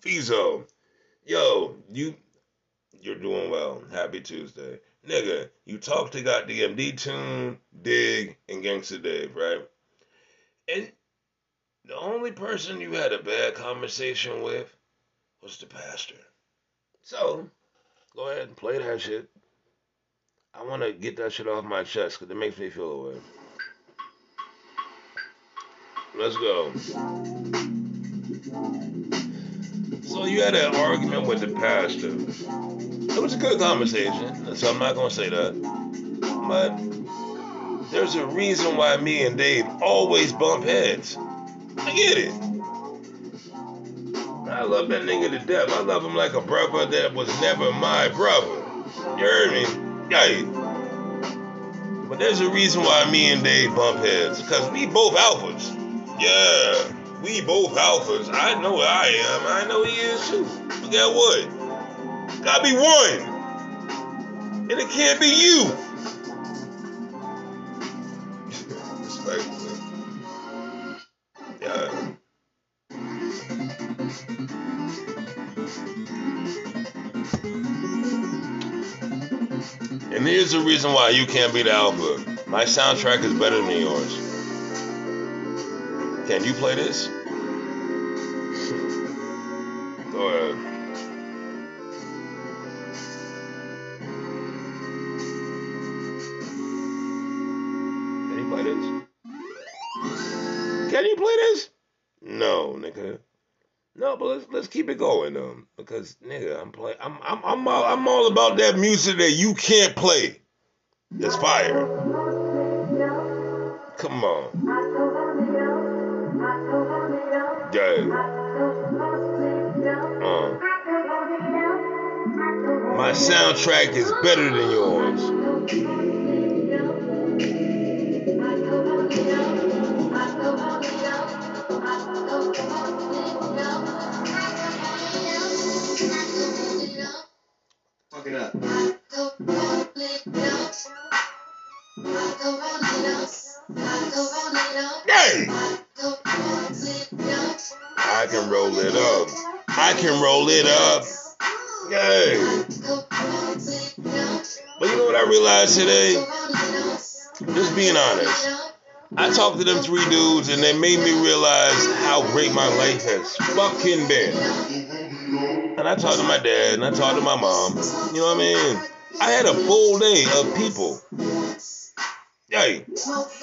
Fizo, yo, you, you're doing well. Happy Tuesday. Nigga, you talk to goddamn D-Tune, Dig, and Gangsta Dave, right? And the only person you had a bad conversation with was the pastor. So, go ahead and play that shit. I want to get that shit off my chest because it makes me feel away. Let's go. So you had an argument with the pastor. It was a good conversation, so I'm not gonna say that. But there's a reason why me and Dave always bump heads. I get it. I love that nigga to death. I love him like a brother that was never my brother. You heard me? Yeah. But there's a reason why me and Dave bump heads. Because we both alphas. Yeah. We both alphas. I know I am. I know he is too. But guess what? Gotta be one. And it can't be you. And here's the reason why you can't be the alpha. My soundtrack is better than yours. Can you play this? Go ahead. Can you play this? Can you play this? No, nigga. No, but let's let's keep it going um because nigga, I'm play I'm I'm I'm all, I'm all about that music that you can't play. It's fire. Come on. Yeah. Uh. My soundtrack is better than yours. Fuck it up. Hey! I can roll it up. I can roll it up. Yay! But you know what I realized today? Just being honest. I talked to them three dudes and they made me realize how great my life has fucking been. And I talked to my dad and I talked to my mom. You know what I mean? I had a full day of people. Hey,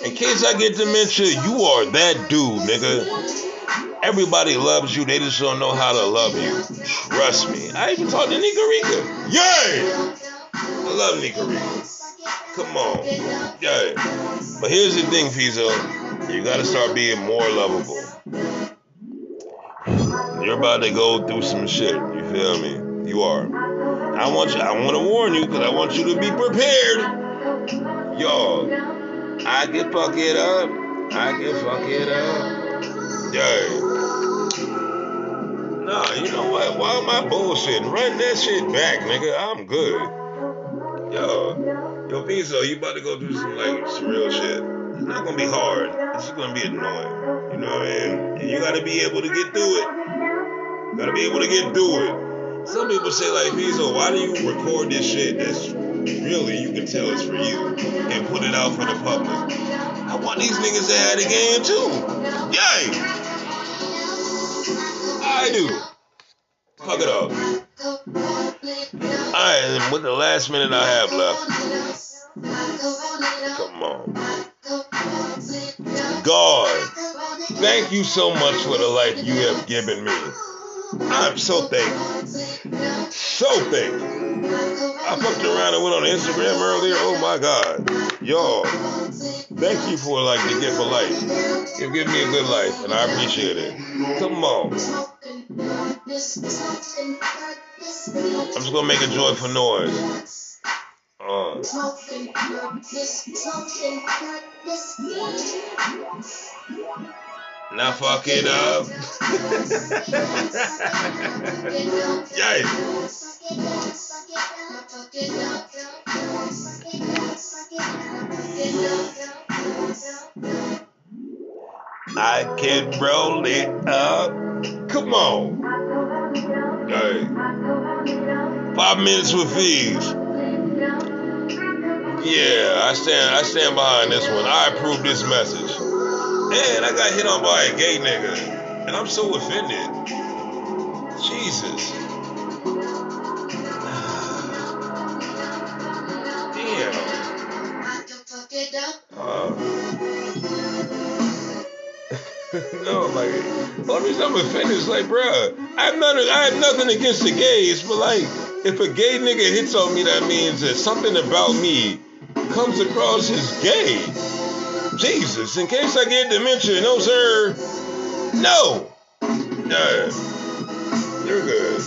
in case I get dementia, you are that dude, nigga. Everybody loves you, they just don't know how to love you. Trust me. I even talked to Nika. Yay! I love Nika. Come on. Yay. But here's the thing, Fizo. You gotta start being more lovable. You're about to go through some shit. You feel me? You are. I want you. I want to warn you because I want you to be prepared. Y'all, I can fuck it up. I can fuck it up. Yeah. Nah, you know what? Why am I bullshitting? Run that shit back, nigga. I'm good. Yo, yo, Fizo, you about to go do some like some real shit. It's not gonna be hard. It's just gonna be annoying. You know what I mean? And you gotta be able to get through it. You gotta be able to get through it. Some people say like, Fizo, why do you record this shit that's really you can tell it's for you and put it out for the public? I want these niggas to have the game too. Yay! I do. Fuck it up. Alright, and with the last minute I have left. Come on. God, thank you so much for the life you have given me. I'm so thankful. So thankful. I fucked around and went on Instagram earlier. Oh my God. Y'all, thank you for like the gift of life. You've given me a good life and I appreciate it. Come on. I'm just gonna make a joyful noise. Uh. Now fuck it up. Yay. I can roll it up. Come on. Hey. Five minutes with fees. Yeah, I stand I stand behind this one. I approve this message. And I got hit on by a gay nigga. And I'm so offended. Jesus. Damn. Uh, Oh, no, like, only reason I'm offended is like, bro, I have nothing, I have nothing against the gays, but like, if a gay nigga hits on me, that means that something about me comes across as gay. Jesus, in case I get dementia, no sir, no. Nah, you're good.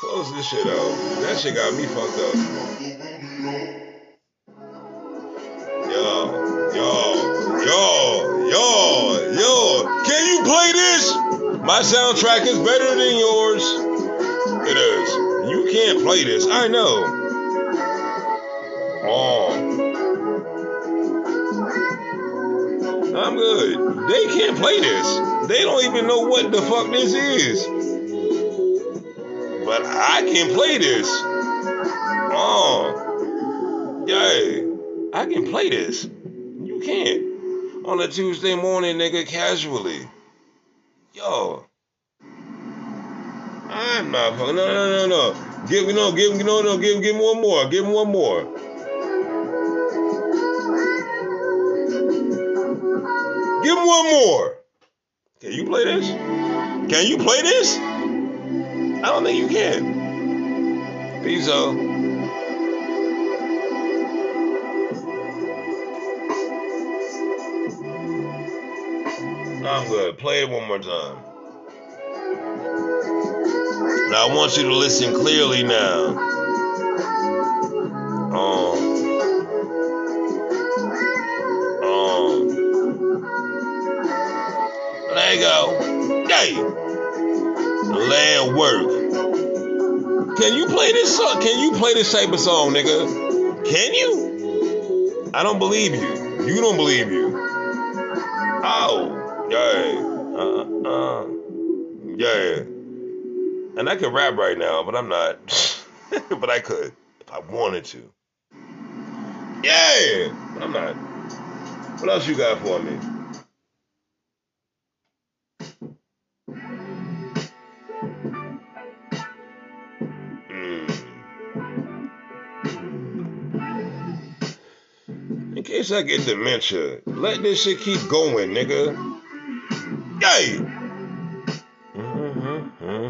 Close this shit out. That shit got me fucked up. Yo, yo, yo, yo, yo. Can you play this? My soundtrack is better than yours. It is. You can't play this. I know. Oh. I'm good. They can't play this. They don't even know what the fuck this is. But I can play this. Oh. Yay. I can play this. You can't. On a Tuesday morning, nigga, casually. Yo. I'm not fucking. No, no, no, no. Give me no, give me no, no, give, give me one more. Give me one more. Give me one more. Can you play this? Can you play this? I don't think you can. Pizzo. I'm good. Play it one more time. Now I want you to listen clearly now. Um, um, Lego, hey, land work. Can you play this song? Can you play this type of song, nigga? Can you? I don't believe you. You don't believe you. Oh. Yeah. Uh, uh, yeah. And I could rap right now, but I'm not. but I could if I wanted to. Yeah. I'm not. What else you got for me? Mm. In case I get dementia, let this shit keep going, nigga. Yay! Mm-hmm.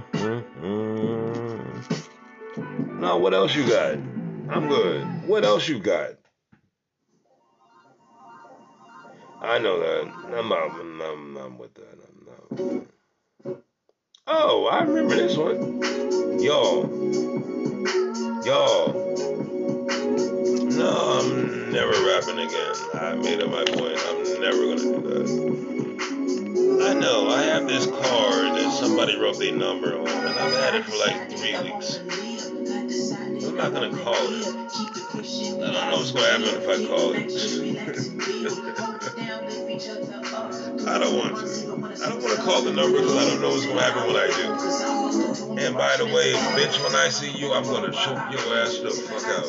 Now, what else you got? I'm good. What else you got? I know that. I'm not, I'm not with that. I'm not with that. Oh, I remember this one. Y'all. Y'all. No, I'm never rapping again. I made up my point. I'm never gonna do that. I know. I have this card that somebody wrote their number on, and I've had it for like three weeks. I'm not gonna call it. I don't know what's gonna happen if I call it. I don't want to. I don't want to call the number because I don't know what's gonna happen when I do. And by the way, bitch, when I see you, I'm gonna choke your ass the fuck out.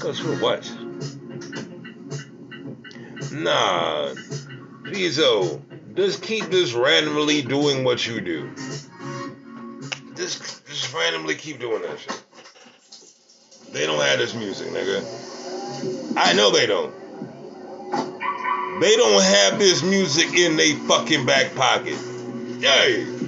Because for what? Nah. Pizzo, just keep this randomly doing what you do. Just, just randomly keep doing that shit. They don't have this music, nigga. I know they don't. They don't have this music in their fucking back pocket. Yay!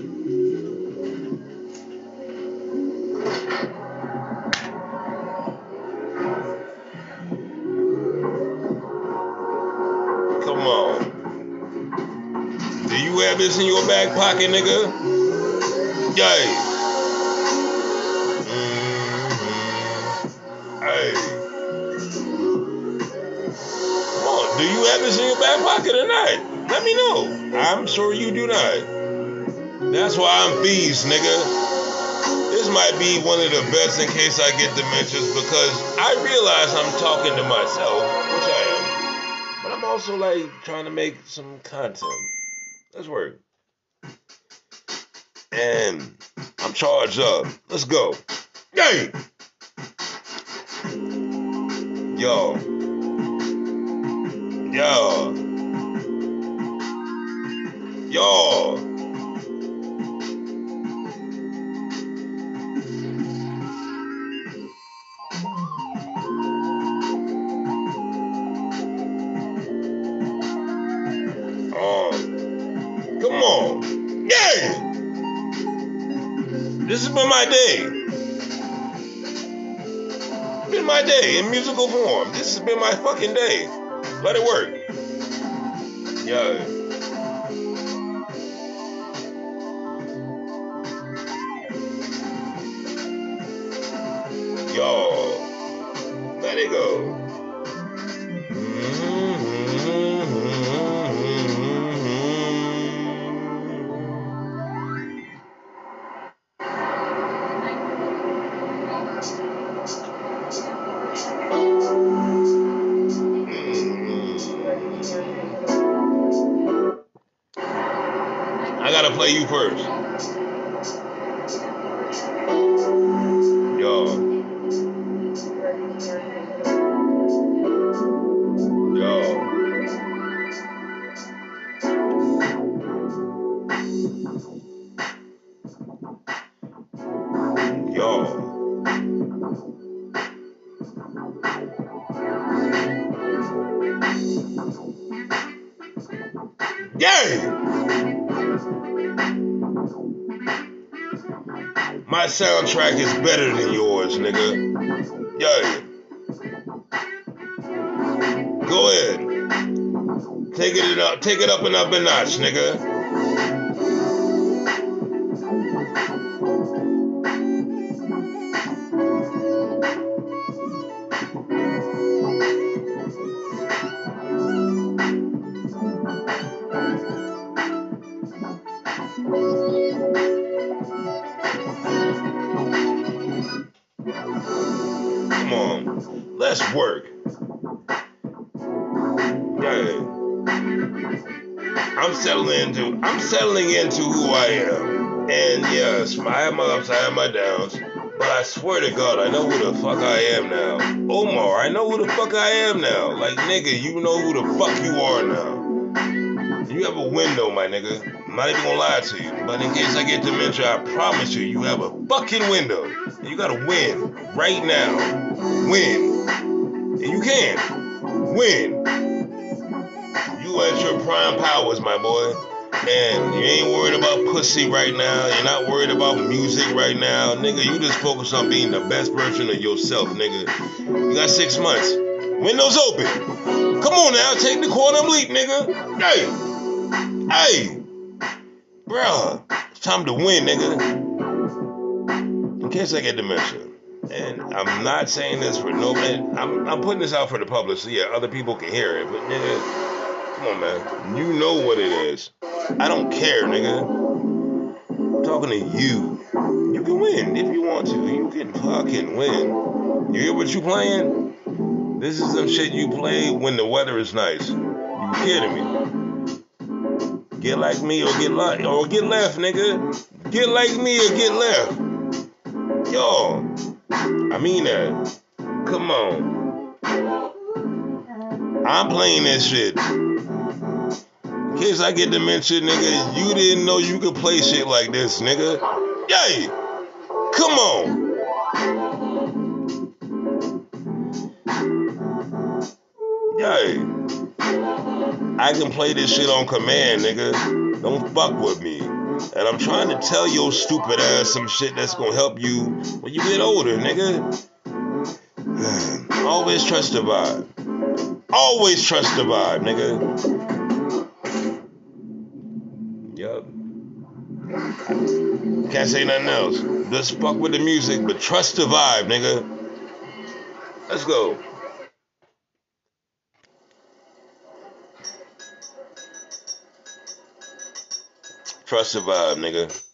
This in your back pocket, nigga? Yay. Mm-hmm. Hey. Come on, do you have this in your back pocket or not? Let me know. I'm sure you do not. That's why I'm bees, nigga this might be one of the best in case I get dementias because I realize I'm talking to myself, which I am, but I'm also like trying to make some content. Let's work. And I'm charged up. Let's go. Yay! Yo. Yo. Yo. Been my day. Been my day in musical form. This has been my fucking day. Let it work. Yeah. Play you first. It up, take it up and up a notch, nigga. Into I'm settling into who I am. And yes, I have my ups, I have my downs. But I swear to God, I know who the fuck I am now. Omar, I know who the fuck I am now. Like nigga, you know who the fuck you are now. You have a window, my nigga. I'm not even gonna lie to you. But in case I get dementia, I promise you, you have a fucking window. And you gotta win right now. Win. And you can. Win. You at your prime powers, my boy. And you ain't worried about pussy right now. You're not worried about music right now. Nigga, you just focus on being the best version of yourself, nigga. You got six months. Windows open. Come on now, take the quantum leap, nigga. Hey. Hey. Bruh. It's time to win, nigga. In case I get dementia. And I'm not saying this for no man. I'm, I'm putting this out for the public so yeah, other people can hear it. But nigga, come on, man. You know what it is. I don't care, nigga. I'm talking to you. You can win if you want to. You can fucking win. You hear what you playing? This is some shit you play when the weather is nice. You kidding me? Get like me or get like or get left, nigga. Get like me or get left. Yo, I mean that. Come on. I'm playing this shit. Case I get dementia, nigga, you didn't know you could play shit like this, nigga. Yay! Come on. Yay. I can play this shit on command, nigga. Don't fuck with me. And I'm trying to tell your stupid ass some shit that's gonna help you when you get older, nigga. Always trust the vibe. Always trust the vibe, nigga. Can't say nothing else. Just fuck with the music, but trust the vibe, nigga. Let's go. Trust the vibe, nigga.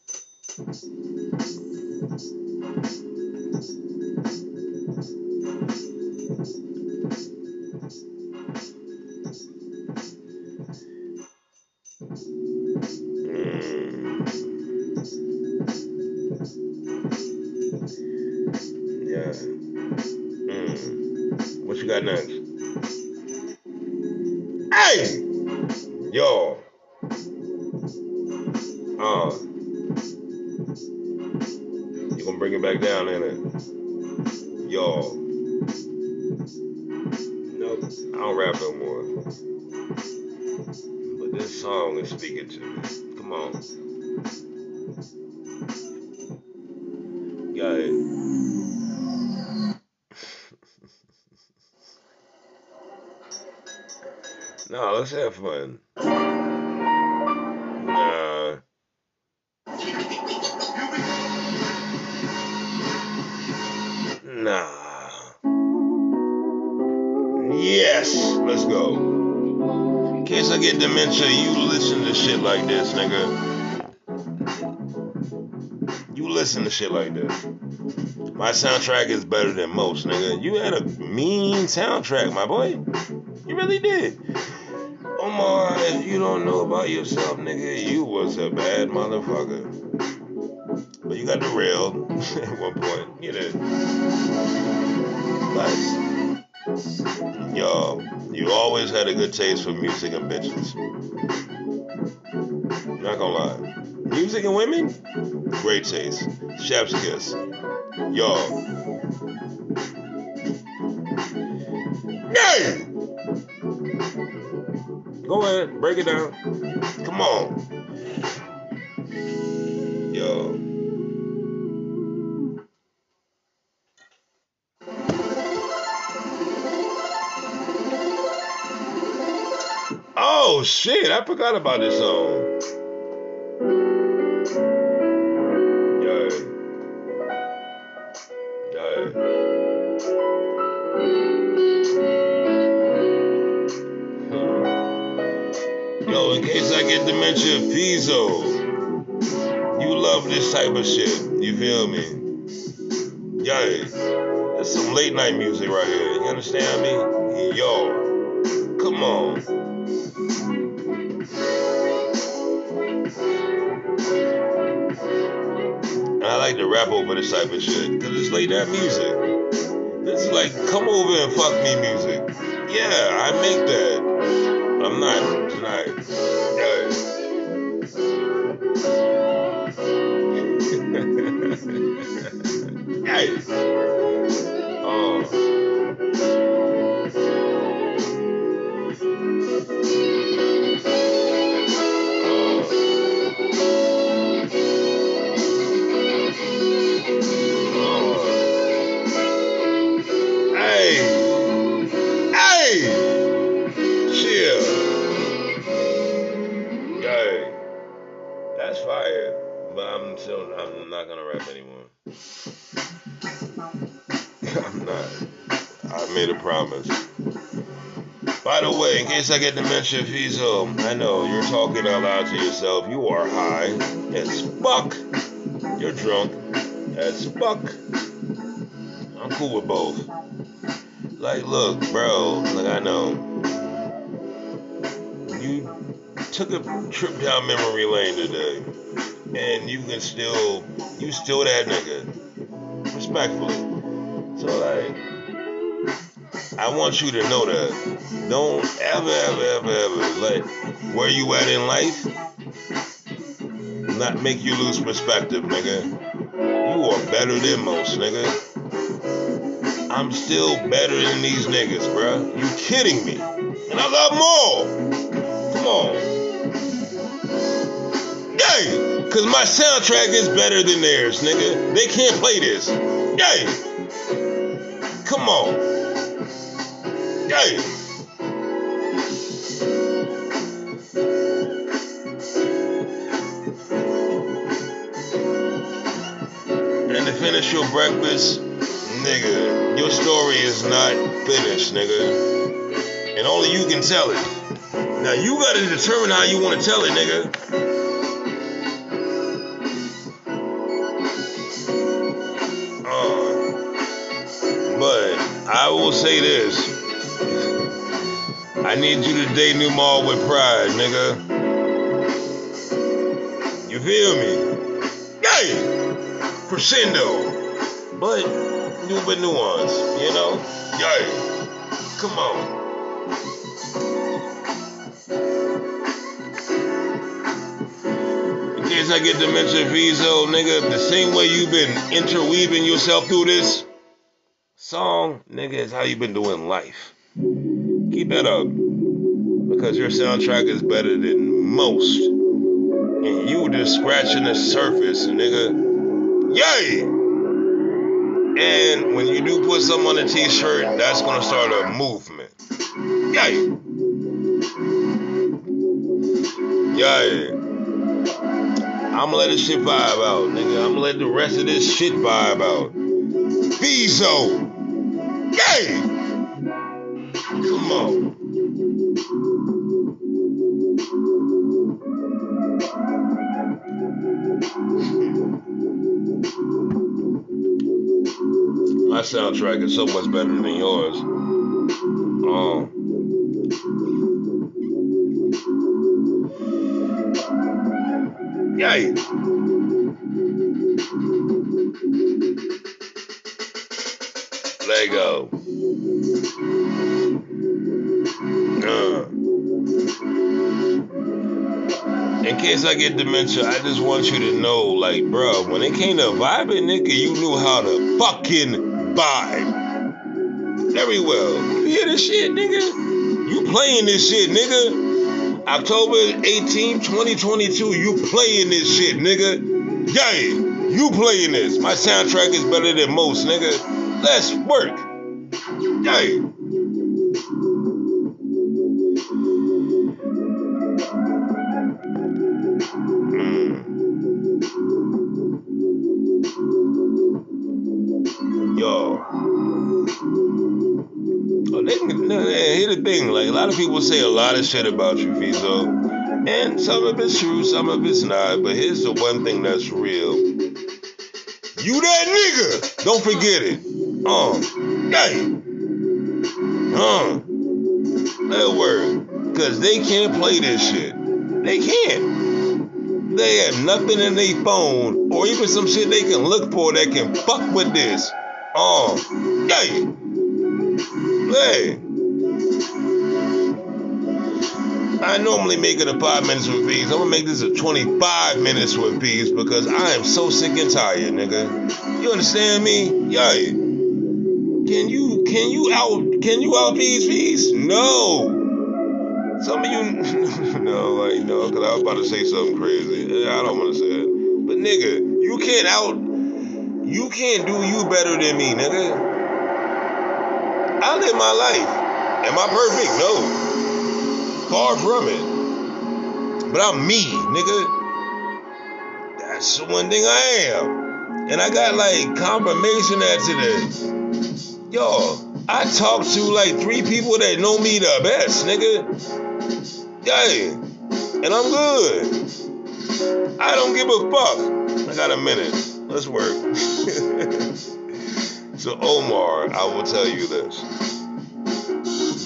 Nope. I don't rap no more. But this song is speaking to me. Come on. Got it. No, let's have fun. Dementia, you listen to shit like this, nigga. You listen to shit like this. My soundtrack is better than most, nigga. You had a mean soundtrack, my boy. You really did. Omar, if you don't know about yourself, nigga, you was a bad motherfucker. But you got derailed at one point, you know. But, you always had a good taste for music and bitches. Not gonna lie. Music and women? Great taste. Chef's kiss. Yay! Go ahead, break it down. Come on. Oh shit, I forgot about this song. Yo. Yo. Yo, in case I get dementia, Pizzo. You love this type of shit. You feel me? Yo, this some late night music right here. You understand me? Yo, come on. Like to rap over this type of shit because it's late night music. Is like come over and fuck me music. Yeah, I make that. I'm not tonight. Hey. Oh. That's fire. But I'm still I'm not gonna rap anymore. I'm not. I made a promise. By the way, in case I get dementia, Fizo, I know you're talking out loud to yourself. You are high as fuck. You're drunk as fuck. I'm cool with both. Like, look, bro, like I know. You took a trip down memory lane today. And you can still, you still that nigga. Respectfully. So, like, I want you to know that. Don't ever, ever, ever, ever let where you at in life not make you lose perspective, nigga. You are better than most, nigga. I'm still better than these niggas, bruh. You kidding me? And I love more. Come on. Yay! Cause my soundtrack is better than theirs, nigga. They can't play this. Yay! Come on. Yay! And to finish your breakfast, nigga, your story is not finished, nigga. And only you can tell it. Now you gotta determine how you wanna tell it, nigga. I will say this. I need you to date New Mall with pride, nigga. You feel me? Yay! Crescendo. But new but nuance, you know? Yay. Come on. In case I get to mention Vizo, nigga, the same way you've been interweaving yourself through this song, nigga, is how you've been doing life. Keep that up. Because your soundtrack is better than most. And you just scratching the surface, nigga. Yay! And when you do put something on a t-shirt, that's gonna start a movement. Yay! Yay! I'ma let this shit vibe out, nigga. I'ma let the rest of this shit vibe out. Vizo! Yay! Come on. My soundtrack is so much better than yours. Um, yay! Lego. Uh. In case I get dementia, I just want you to know, like, bro, when it came to vibing, nigga, you knew how to fucking vibe. Very well. You hear this shit, nigga? You playing this shit, nigga. October 18, 2022, you playing this shit, nigga. Yay, you playing this. My soundtrack is better than most, nigga. Let's work. Yay. Mm. Yo. Oh, they, no, here's the thing. Like, a lot of people say a lot of shit about you, Vizo. And some of it's true, some of it's not. But here's the one thing that's real. You that nigga! Don't forget it. Uh, hey. Uh. That word. Because they can't play this shit. They can't. They have nothing in their phone or even some shit they can look for that can fuck with this. Oh, hey, hey. I normally make it a five minutes with peace. I'm gonna make this a 25 minutes with peace because I am so sick and tired, nigga. You understand me? Yay. Can you can you out can you out peace? No. Some of you no, like no, cause I was about to say something crazy. I don't want to say it, but nigga, you can't out you can't do you better than me, nigga. I live my life. Am I perfect? No. Far from it. But I'm me, nigga. That's the one thing I am. And I got like confirmation that today. Yo, I talked to like three people that know me the best, nigga. Yeah. And I'm good. I don't give a fuck. I got a minute. Let's work. so, Omar, I will tell you this.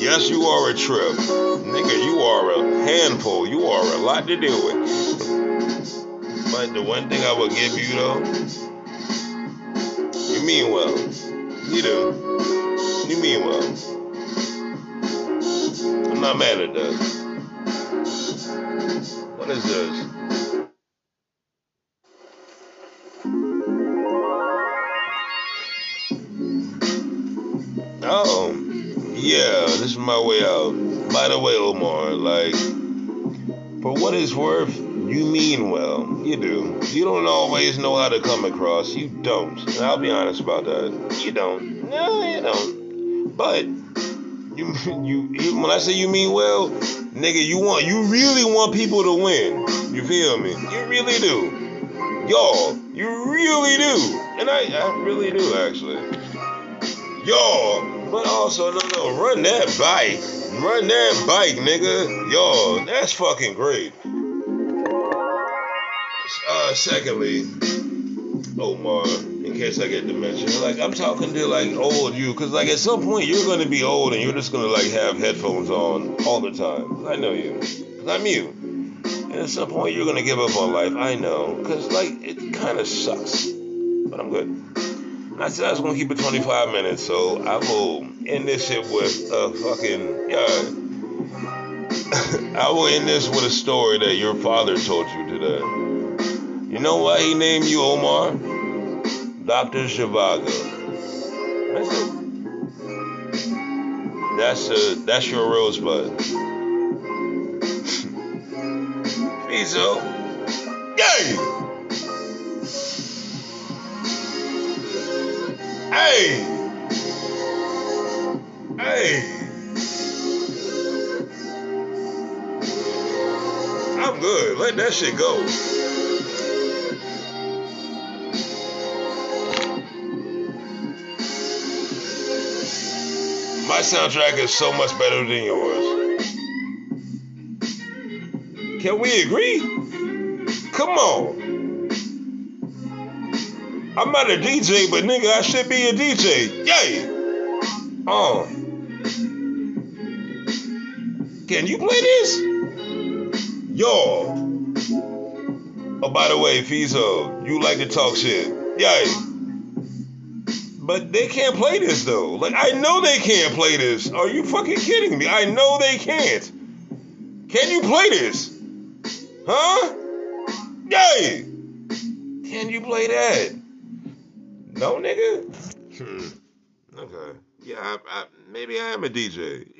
Yes, you are a trip. Nigga, you are a handful. You are a lot to deal with. But the one thing I will give you, though, you mean well. You do. You mean well. I'm not mad at that. What is this? Oh, yeah, this is my way out. By the way, Omar, like, for what it's worth, you mean well. You do. You don't always know how to come across. You don't. And I'll be honest about that. You don't. No, you don't. But you, you, when I say you mean well, nigga, you want, you really want people to win. You feel me? You really do. Y'all, you really do. And I, I really do, actually. Yo, but also, no, no, run that bike. Run that bike, nigga. Yo, that's fucking great. Uh, secondly, Omar, in case I get dementia, like I'm talking to like old you, cause like at some point you're gonna be old and you're just gonna like have headphones on all the time. I know you, cause I'm you. And at some point you're gonna give up on life. I know, cause like it kind of sucks, but I'm good. I said I was gonna keep it 25 minutes, so I will end this shit with a fucking yeah. I will end this with a story that your father told you today. You know why he named you Omar? Dr. Zhivago. That's a that's your rosebud. Fizo. Yay! Hey! Hey! I'm good. Let that shit go. Soundtrack is so much better than yours. Can we agree? Come on. I'm not a DJ, but nigga, I should be a DJ. Yay! Oh. Can you play this? Yo. Oh, by the way, Fizo, you like to talk shit. Yay. But they can't play this though. Like I know they can't play this. Are you fucking kidding me? I know they can't. Can you play this? Huh? Yay! Can you play that? No, nigga. Hmm. Okay. Yeah, I, I, maybe I am a DJ.